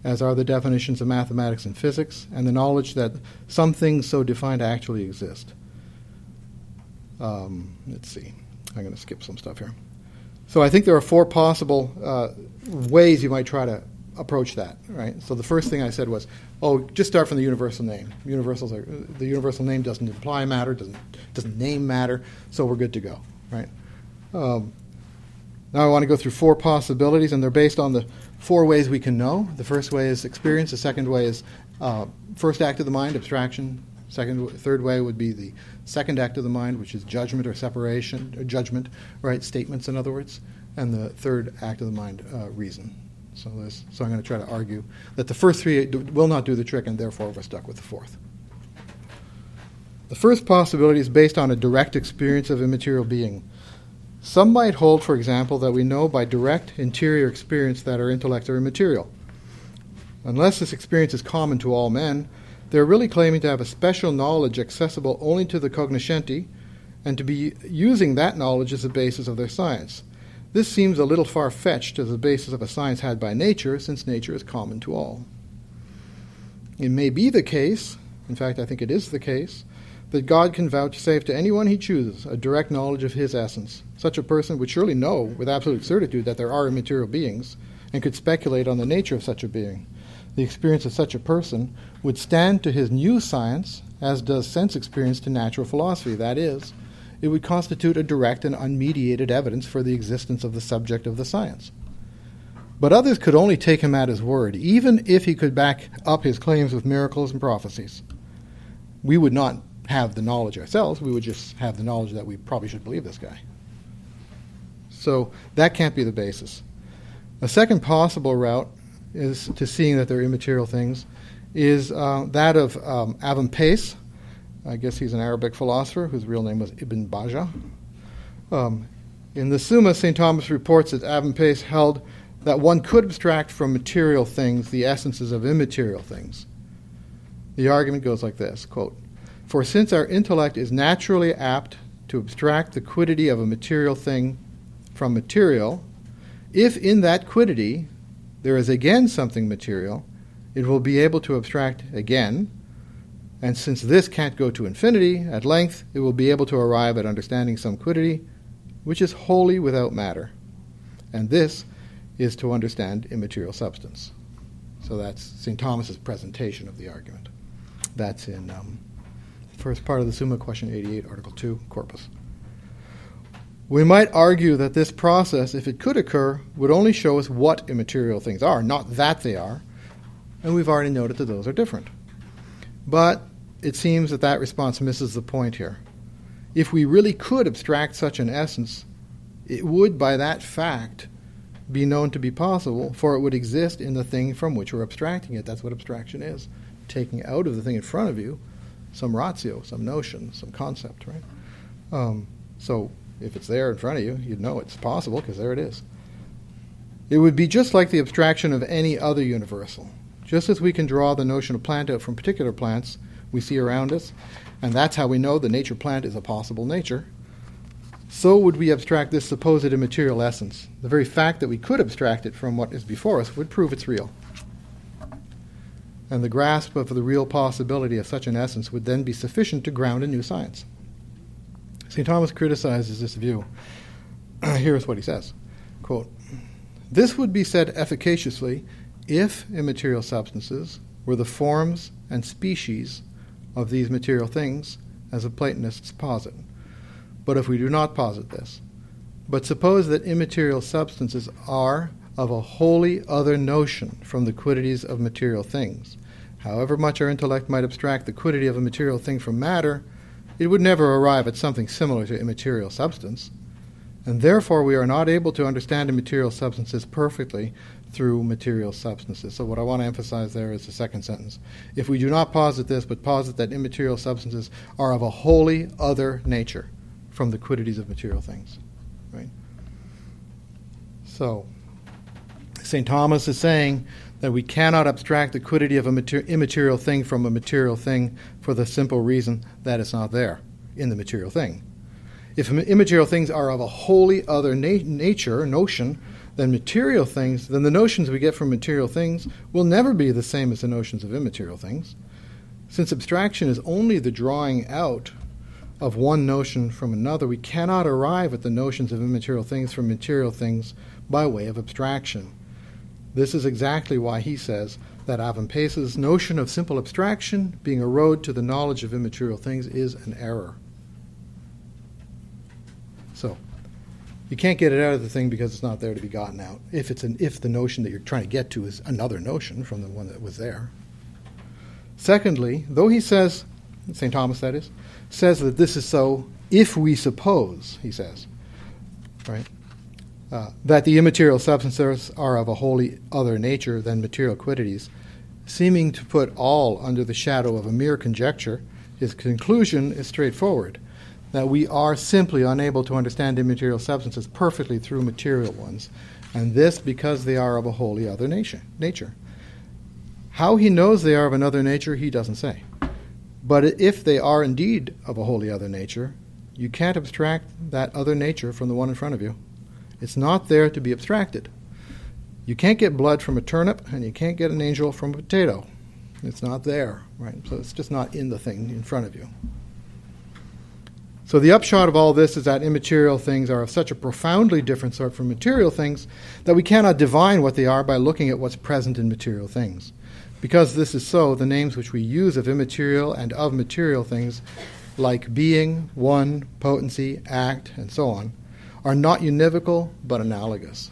as are the definitions of mathematics and physics, and the knowledge that some things so defined actually exist. Um, let's see. I'm going to skip some stuff here. So I think there are four possible uh, ways you might try to approach that. Right. So the first thing I said was, oh, just start from the universal name. Universals are the universal name doesn't imply matter, doesn't doesn't name matter, so we're good to go. Right. Um, now I want to go through four possibilities, and they're based on the four ways we can know. The first way is experience. The second way is uh, first act of the mind, abstraction. Second, third way would be the second act of the mind, which is judgment or separation, or judgment, right? Statements, in other words. And the third act of the mind, uh, reason. So, so I'm going to try to argue that the first three will not do the trick, and therefore we're stuck with the fourth. The first possibility is based on a direct experience of immaterial being. Some might hold, for example, that we know by direct interior experience that our intellects are immaterial. Unless this experience is common to all men, they're really claiming to have a special knowledge accessible only to the cognoscenti and to be using that knowledge as the basis of their science. This seems a little far fetched as the basis of a science had by nature, since nature is common to all. It may be the case, in fact, I think it is the case, that God can vouchsafe to anyone he chooses a direct knowledge of his essence. Such a person would surely know with absolute certitude that there are immaterial beings, and could speculate on the nature of such a being. The experience of such a person would stand to his new science as does sense experience to natural philosophy. That is, it would constitute a direct and unmediated evidence for the existence of the subject of the science. But others could only take him at his word, even if he could back up his claims with miracles and prophecies. We would not have the knowledge ourselves, we would just have the knowledge that we probably should believe this guy. So that can't be the basis. A second possible route is to seeing that they're immaterial things is uh, that of um, Avempace. I guess he's an Arabic philosopher whose real name was Ibn Bajjah. Um, in the Summa, St. Thomas reports that Avempace held that one could abstract from material things the essences of immaterial things. The argument goes like this quote, For since our intellect is naturally apt to abstract the quiddity of a material thing from material, if in that quiddity there is again something material, it will be able to abstract again, and since this can't go to infinity, at length it will be able to arrive at understanding some quiddity which is wholly without matter. And this is to understand immaterial substance. So that's St. Thomas's presentation of the argument. That's in um, first part of the Summa, question 88, article 2, corpus. We might argue that this process, if it could occur, would only show us what immaterial things are, not that they are, and we've already noted that those are different. But it seems that that response misses the point here. If we really could abstract such an essence, it would, by that fact, be known to be possible, for it would exist in the thing from which we're abstracting it. That's what abstraction is taking out of the thing in front of you some ratio, some notion, some concept, right? Um, so if it's there in front of you, you'd know it's possible because there it is. It would be just like the abstraction of any other universal. Just as we can draw the notion of plant out from particular plants we see around us, and that's how we know the nature plant is a possible nature, so would we abstract this supposed immaterial essence. The very fact that we could abstract it from what is before us would prove it's real. And the grasp of the real possibility of such an essence would then be sufficient to ground a new science. St. Thomas criticizes this view. Here's what he says quote, This would be said efficaciously if immaterial substances were the forms and species of these material things, as the Platonists posit. But if we do not posit this, but suppose that immaterial substances are of a wholly other notion from the quiddities of material things, however much our intellect might abstract the quiddity of a material thing from matter, it would never arrive at something similar to immaterial substance. And therefore, we are not able to understand immaterial substances perfectly through material substances. So, what I want to emphasize there is the second sentence. If we do not posit this, but posit that immaterial substances are of a wholly other nature, from the quiddities of material things. Right? So, St. Thomas is saying that we cannot abstract the quiddity of an mater- immaterial thing from a material thing for the simple reason that it's not there in the material thing. If immaterial things are of a wholly other na- nature, notion, than material things, then the notions we get from material things will never be the same as the notions of immaterial things. Since abstraction is only the drawing out of one notion from another, we cannot arrive at the notions of immaterial things from material things by way of abstraction. This is exactly why he says that Pace's notion of simple abstraction, being a road to the knowledge of immaterial things, is an error. So, you can't get it out of the thing because it's not there to be gotten out. If it's an if the notion that you're trying to get to is another notion from the one that was there. Secondly, though he says, St. Thomas that is, says that this is so if we suppose, he says, right, uh, that the immaterial substances are of a wholly other nature than material quiddities, seeming to put all under the shadow of a mere conjecture, his conclusion is straightforward that we are simply unable to understand immaterial substances perfectly through material ones, and this because they are of a wholly other nature. nature. How he knows they are of another nature, he doesn't say. But if they are indeed of a wholly other nature, you can't abstract that other nature from the one in front of you. It's not there to be abstracted. You can't get blood from a turnip, and you can't get an angel from a potato. It's not there, right? So it's just not in the thing in front of you. So the upshot of all this is that immaterial things are of such a profoundly different sort from material things that we cannot divine what they are by looking at what's present in material things. Because this is so, the names which we use of immaterial and of material things, like being, one, potency, act, and so on, are not univocal but analogous.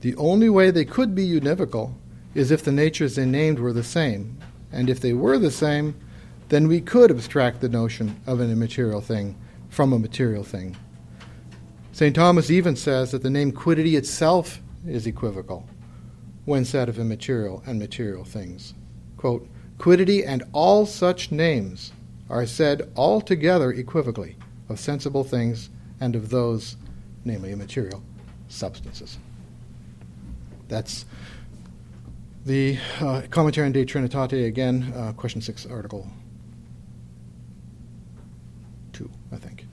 The only way they could be univocal is if the natures they named were the same, and if they were the same, then we could abstract the notion of an immaterial thing from a material thing. St. Thomas even says that the name quiddity itself is equivocal when said of immaterial and material things. Quote, quiddity and all such names are said altogether equivocally of sensible things and of those, namely immaterial, substances. That's the uh, commentary on De Trinitate again, uh, question 6, article 2, I think.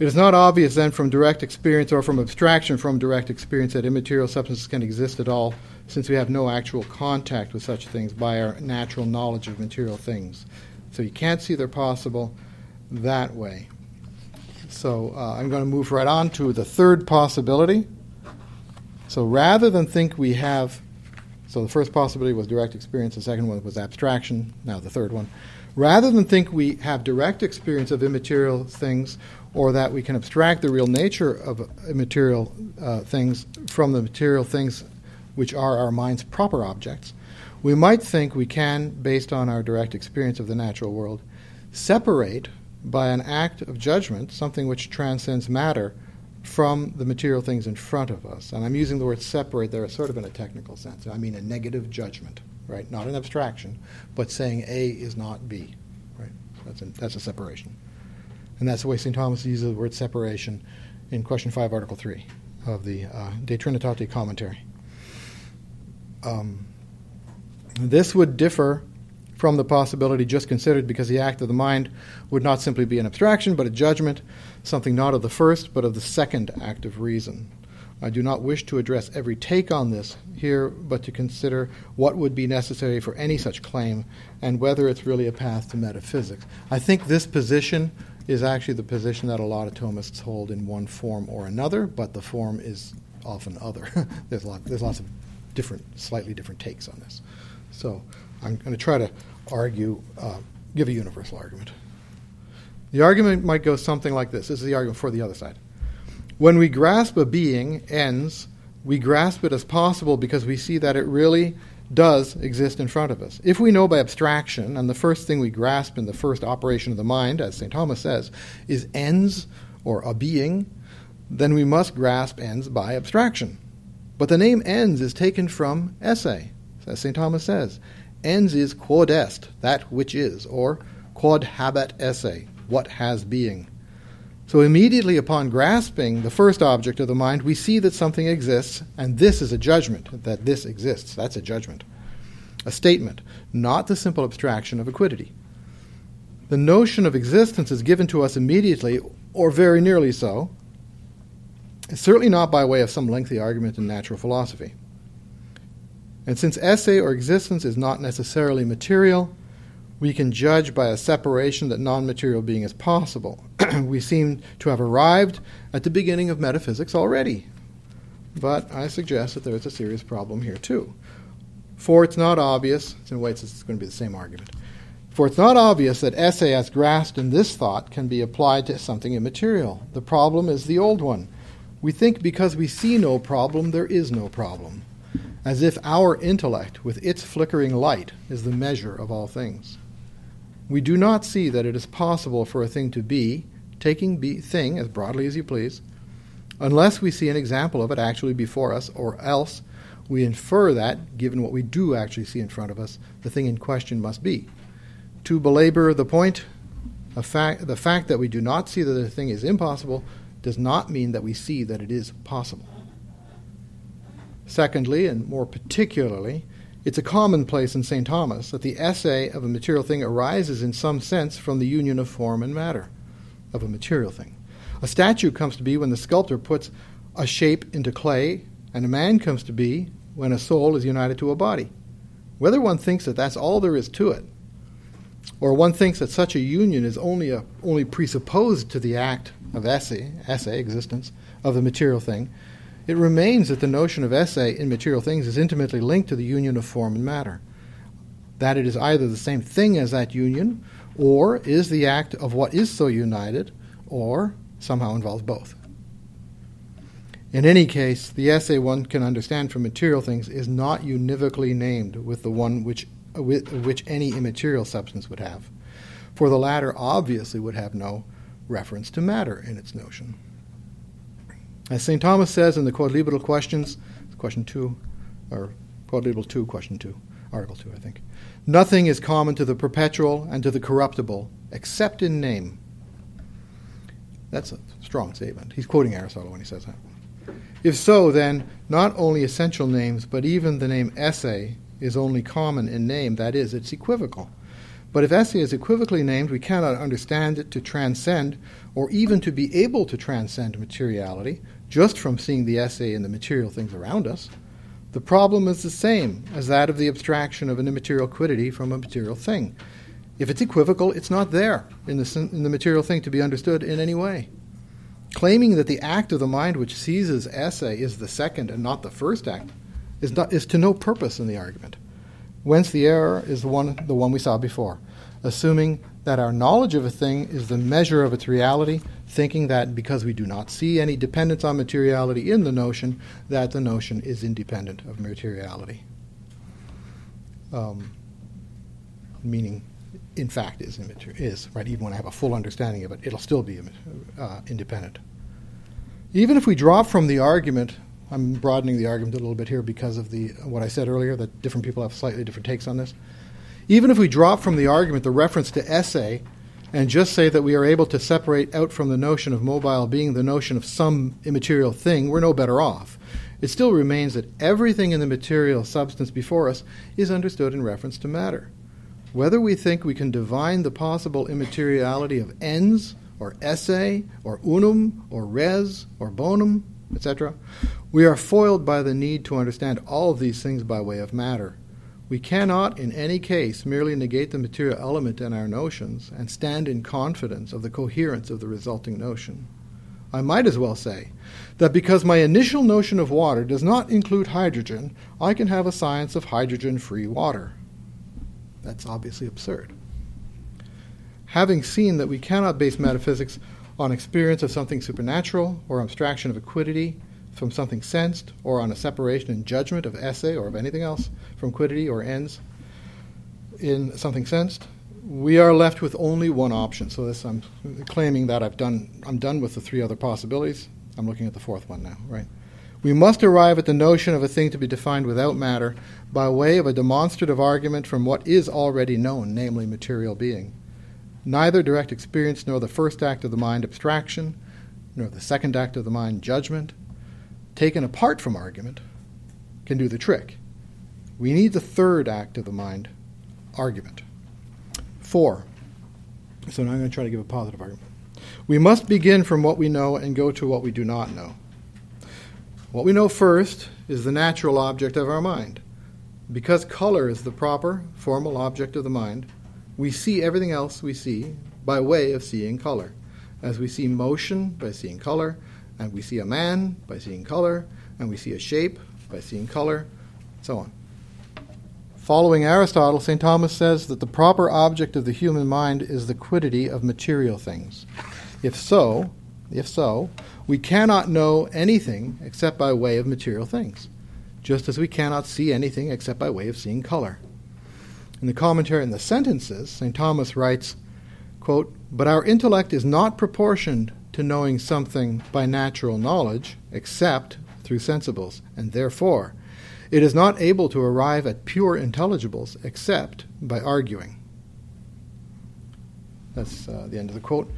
It is not obvious then from direct experience or from abstraction from direct experience that immaterial substances can exist at all, since we have no actual contact with such things by our natural knowledge of material things. So you can't see they're possible that way. So uh, I'm going to move right on to the third possibility. So rather than think we have, so the first possibility was direct experience, the second one was abstraction, now the third one. Rather than think we have direct experience of immaterial things or that we can abstract the real nature of immaterial uh, things from the material things which are our mind's proper objects, we might think we can, based on our direct experience of the natural world, separate by an act of judgment something which transcends matter from the material things in front of us. And I'm using the word separate there sort of in a technical sense. I mean a negative judgment, right? Not an abstraction, but saying A is not B, right? That's that's a separation. And that's the way St. Thomas uses the word separation in question 5, article 3 of the uh, De Trinitate commentary. Um, this would differ from the possibility just considered because the act of the mind would not simply be an abstraction but a judgment, something not of the first but of the second act of reason. I do not wish to address every take on this here, but to consider what would be necessary for any such claim and whether it's really a path to metaphysics. I think this position is actually the position that a lot of Thomists hold in one form or another, but the form is often other. there's, lot, there's lots of different, slightly different takes on this. So I'm going to try to argue, uh, give a universal argument. The argument might go something like this. This is the argument for the other side. When we grasp a being, ens, we grasp it as possible because we see that it really does exist in front of us. If we know by abstraction, and the first thing we grasp in the first operation of the mind, as St. Thomas says, is ens or a being, then we must grasp ens by abstraction. But the name ens is taken from esse, as St. Thomas says. Ens is quod est, that which is, or quod habet esse, what has being. So immediately upon grasping the first object of the mind, we see that something exists, and this is a judgment, that this exists. That's a judgment. A statement, not the simple abstraction of a quiddity. The notion of existence is given to us immediately, or very nearly so, certainly not by way of some lengthy argument in natural philosophy. And since esse or existence is not necessarily material, we can judge by a separation that non material being is possible. we seem to have arrived at the beginning of metaphysics already. But I suggest that there is a serious problem here too. For it's not obvious, in a way it's going to be the same argument. For it's not obvious that esse as grasped in this thought can be applied to something immaterial. The problem is the old one. We think because we see no problem, there is no problem, as if our intellect, with its flickering light, is the measure of all things we do not see that it is possible for a thing to be, taking be thing as broadly as you please, unless we see an example of it actually before us, or else we infer that, given what we do actually see in front of us, the thing in question must be. To belabor the point, fact, the fact that we do not see that the thing is impossible does not mean that we see that it is possible. Secondly, and more particularly, it's a commonplace in St. Thomas that the esse of a material thing arises in some sense from the union of form and matter of a material thing. A statue comes to be when the sculptor puts a shape into clay, and a man comes to be when a soul is united to a body. Whether one thinks that that's all there is to it, or one thinks that such a union is only, a, only presupposed to the act of esse, esse, existence, of the material thing, it remains that the notion of esse in material things is intimately linked to the union of form and matter. That it is either the same thing as that union, or is the act of what is so united, or somehow involves both. In any case, the esse one can understand from material things is not univocally named with the one which, which any immaterial substance would have, for the latter obviously would have no reference to matter in its notion. As St. Thomas says in the Quodlibetal Questions, question 2, or Quodlibetal 2, question 2, article 2, I think, nothing is common to the perpetual and to the corruptible except in name. That's a strong statement. He's quoting Aristotle when he says that. If so, then not only essential names, but even the name esse is only common in name, that is, it's equivocal. But if esse is equivocally named, we cannot understand it to transcend, or even to be able to transcend materiality, just from seeing the esse and the material things around us. The problem is the same as that of the abstraction of an immaterial quiddity from a material thing. If it's equivocal, it's not there in the, in the material thing to be understood in any way. Claiming that the act of the mind which seizes esse is the second and not the first act is, not, is to no purpose in the argument. Whence the error is the one, the one we saw before, assuming that our knowledge of a thing is the measure of its reality, thinking that because we do not see any dependence on materiality in the notion, that the notion is independent of materiality. Um, meaning in fact is is right. Even when I have a full understanding of it, it'll still be uh, independent. Even if we drop from the argument, I'm broadening the argument a little bit here because of the what I said earlier that different people have slightly different takes on this. Even if we drop from the argument the reference to esse and just say that we are able to separate out from the notion of mobile being the notion of some immaterial thing, we're no better off. It still remains that everything in the material substance before us is understood in reference to matter. Whether we think we can divine the possible immateriality of ens, or esse, or unum, or res, or bonum, etc., we are foiled by the need to understand all of these things by way of matter. We cannot, in any case, merely negate the material element in our notions and stand in confidence of the coherence of the resulting notion. I might as well say that because my initial notion of water does not include hydrogen, I can have a science of hydrogen free water. That's obviously absurd. Having seen that we cannot base metaphysics on experience of something supernatural or abstraction of a quiddity from something sensed or on a separation and judgment of esse or of anything else from quiddity or ens in something sensed, we are left with only one option. So this I'm claiming that I've done I'm done with the three other possibilities. I'm looking at the fourth one now, right? We must arrive at the notion of a thing to be defined without matter by way of a demonstrative argument from what is already known, namely material being. Neither direct experience nor the first act of the mind, abstraction, nor the second act of the mind, judgment, taken apart from argument, can do the trick. We need the third act of the mind, argument. Four. So now I'm going to try to give a positive argument. We must begin from what we know and go to what we do not know. What we know first is the natural object of our mind. Because color is the proper, formal object of the mind, we see everything else we see by way of seeing color. As we see motion by seeing color, and we see a man by seeing color, and we see a shape by seeing color, and so on. Following Aristotle, St. Thomas says that the proper object of the human mind is the quiddity of material things. If so, if so, we cannot know anything except by way of material things, just as we cannot see anything except by way of seeing color. In the commentary in the sentences, St. Thomas writes, quote, But our intellect is not proportioned to knowing something by natural knowledge, except through sensibles, and therefore it is not able to arrive at pure intelligibles except by arguing. That's uh, the end of the quote.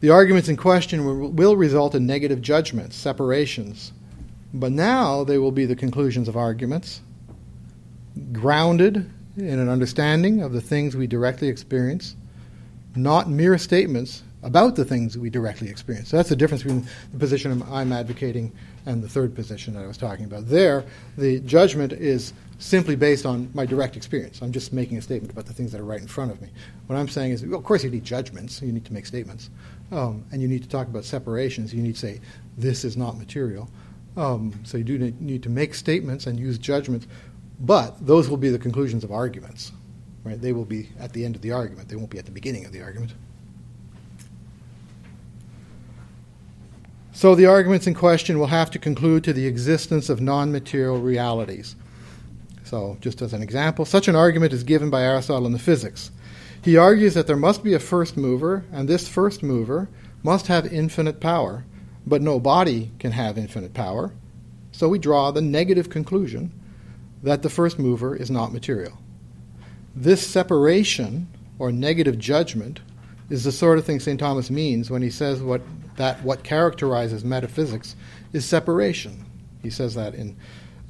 The arguments in question will result in negative judgments, separations, but now they will be the conclusions of arguments, grounded in an understanding of the things we directly experience, not mere statements about the things we directly experience. So that's the difference between the position I'm advocating and the third position that I was talking about. There, the judgment is simply based on my direct experience. I'm just making a statement about the things that are right in front of me. What I'm saying is, well, of course, you need judgments. You need to make statements, um, and you need to talk about separations. You need to say this is not material. Um, so you do need to make statements and use judgments, but those will be the conclusions of arguments. Right? They will be at the end of the argument. They won't be at the beginning of the argument. So the arguments in question will have to conclude to the existence of non material realities. So, just as an example, such an argument is given by Aristotle in the Physics. He argues that there must be a first mover, and this first mover must have infinite power, but no body can have infinite power. So we draw the negative conclusion that the first mover is not material. This separation, or negative judgment, is the sort of thing St. Thomas means when he says what, that what characterizes metaphysics is separation. He says that in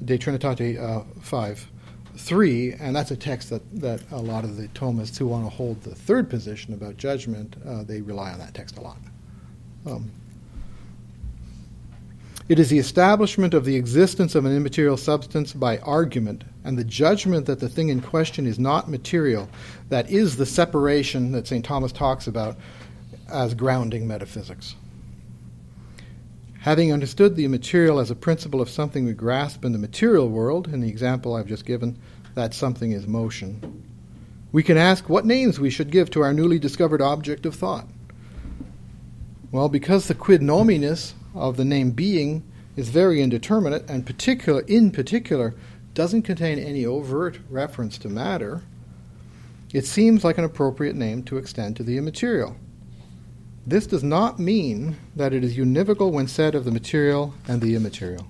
De Trinitate uh, 5 3, and that's a text that, that a lot of the Thomists who want to hold the third position about judgment, uh, they rely on that text a lot. Um, it is the establishment of the existence of an immaterial substance by argument and the judgment that the thing in question is not material that is the separation that St. Thomas talks about as grounding metaphysics. Having understood the immaterial as a principle of something we grasp in the material world, in the example I've just given, that something is motion, we can ask what names we should give to our newly discovered object of thought. Well, because the quid nominis of the name being is very indeterminate and particular in particular doesn't contain any overt reference to matter, it seems like an appropriate name to extend to the immaterial. This does not mean that it is univocal when said of the material and the immaterial.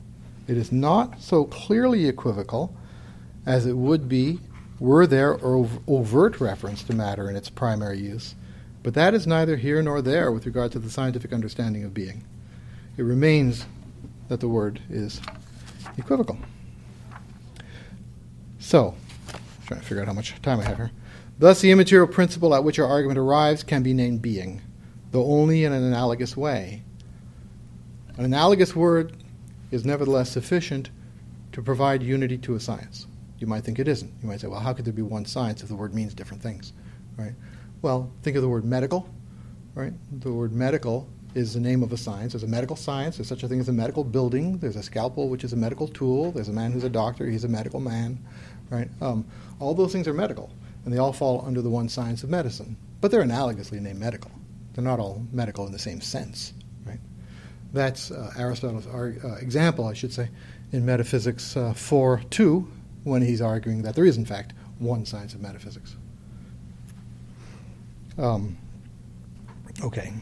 It is not so clearly equivocal as it would be were there overt reference to matter in its primary use, but that is neither here nor there with regard to the scientific understanding of being. It remains that the word is equivocal. So, I'm trying to figure out how much time I have here. Thus, the immaterial principle at which our argument arrives can be named being though only in an analogous way. An analogous word is nevertheless sufficient to provide unity to a science. You might think it isn't. You might say, well, how could there be one science if the word means different things? Right? Well, think of the word medical. Right? The word medical is the name of a science. There's a medical science. There's such a thing as a medical building. There's a scalpel, which is a medical tool. There's a man who's a doctor. He's a medical man. Right? Um, all those things are medical, and they all fall under the one science of medicine. But they're analogously named medical. They're not all medical in the same sense, right? That's uh, Aristotle's ar- uh, example, I should say, in Metaphysics uh, 4 2, when he's arguing that there is, in fact, one science of metaphysics. Um, okay.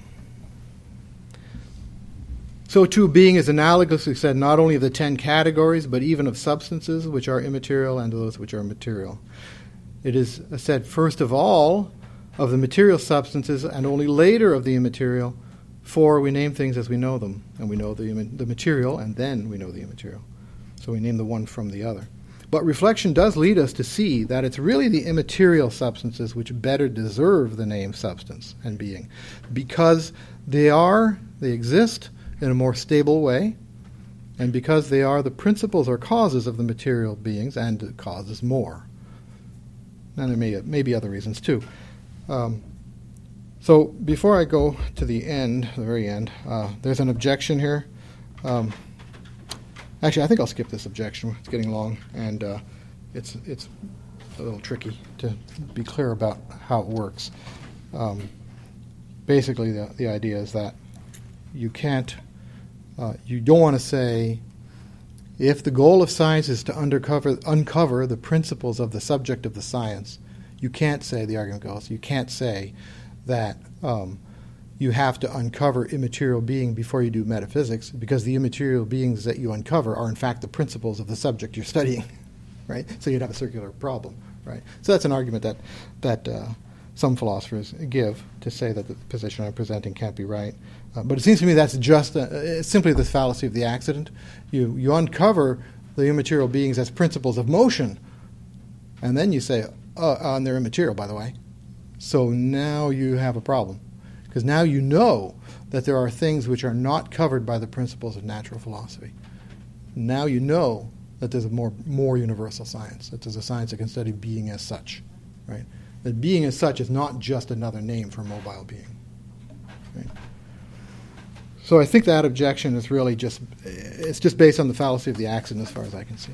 So, too, being is analogously said not only of the ten categories, but even of substances which are immaterial and those which are material. It is said, first of all, of the material substances and only later of the immaterial, for we name things as we know them, and we know the, the material, and then we know the immaterial. So we name the one from the other. But reflection does lead us to see that it's really the immaterial substances which better deserve the name substance and being, because they are, they exist in a more stable way, and because they are the principles or causes of the material beings, and causes more. And there may, may be other reasons too. Um, so before I go to the end, the very end, uh, there's an objection here. Um, actually, I think I'll skip this objection. It's getting long, and uh, it's it's a little tricky to be clear about how it works. Um, basically, the the idea is that you can't, uh, you don't want to say. If the goal of science is to uncover, uncover the principles of the subject of the science, you can't say, the argument goes, you can't say that um, you have to uncover immaterial being before you do metaphysics because the immaterial beings that you uncover are in fact the principles of the subject you're studying, right? So you'd have a circular problem, right? So that's an argument that that uh, some philosophers give to say that the position I'm presenting can't be right. Uh, but it seems to me that's just a, simply the fallacy of the accident. You you uncover the immaterial beings as principles of motion, and then you say, uh, and they're immaterial, by the way. So now you have a problem Because now you know that there are things which are not covered by the principles of natural philosophy. Now you know that there's a more, more universal science, that there's a science that can study being as such, right? That being as such is not just another name for mobile being. Right? So I think that objection is really just, it's just based on the fallacy of the accident as far as I can see.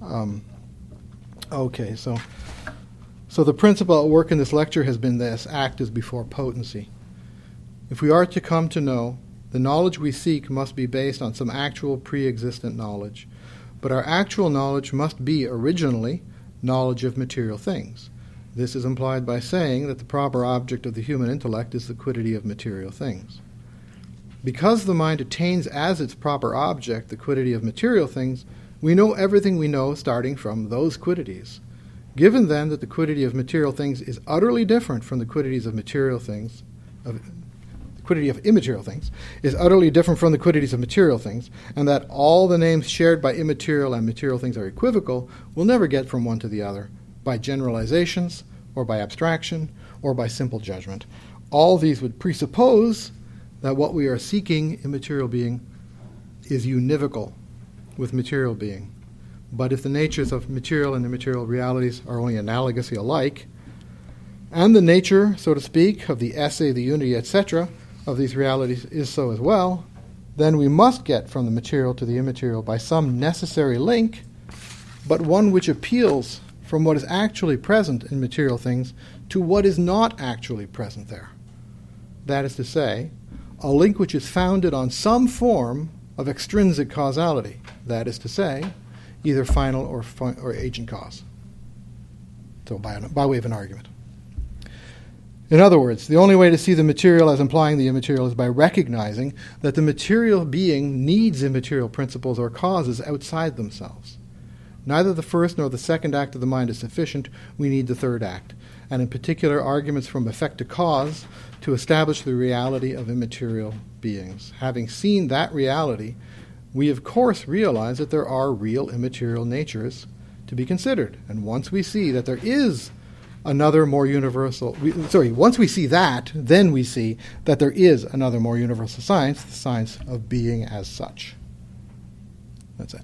Um, okay, so, so the principle at work in this lecture has been this act is before potency. If we are to come to know, the knowledge we seek must be based on some actual pre existent knowledge. But our actual knowledge must be originally knowledge of material things. This is implied by saying that the proper object of the human intellect is the quiddity of material things. Because the mind attains as its proper object the quiddity of material things, we know everything we know starting from those quiddities. Given then that the quiddity of material things is utterly different from the quiddities of material things, of quiddity of immaterial things is utterly different from the quiddities of material things, and that all the names shared by immaterial and material things are equivocal, will never get from one to the other by generalizations, or by abstraction, or by simple judgment. All these would presuppose that what we are seeking in material being is univocal with material being. But if the natures of material and immaterial realities are only analogously alike, and the nature, so to speak, of the esse, the unity, etc., of these realities is so as well, then we must get from the material to the immaterial by some necessary link, but one which appeals from what is actually present in material things to what is not actually present there. That is to say, a link which is founded on some form of extrinsic causality. That is to say, either final or, fi- or agent cause. So, by, by way of an argument. In other words, the only way to see the material as implying the immaterial is by recognizing that the material being needs immaterial principles or causes outside themselves. Neither the first nor the second act of the mind is sufficient. We need the third act, and in particular, arguments from effect to cause to establish the reality of immaterial beings. Having seen that reality, we of course realize that there are real immaterial natures to be considered. And once we see that there is another more universal. We, sorry, once we see that, then we see that there is another more universal science, the science of being as such. That's it.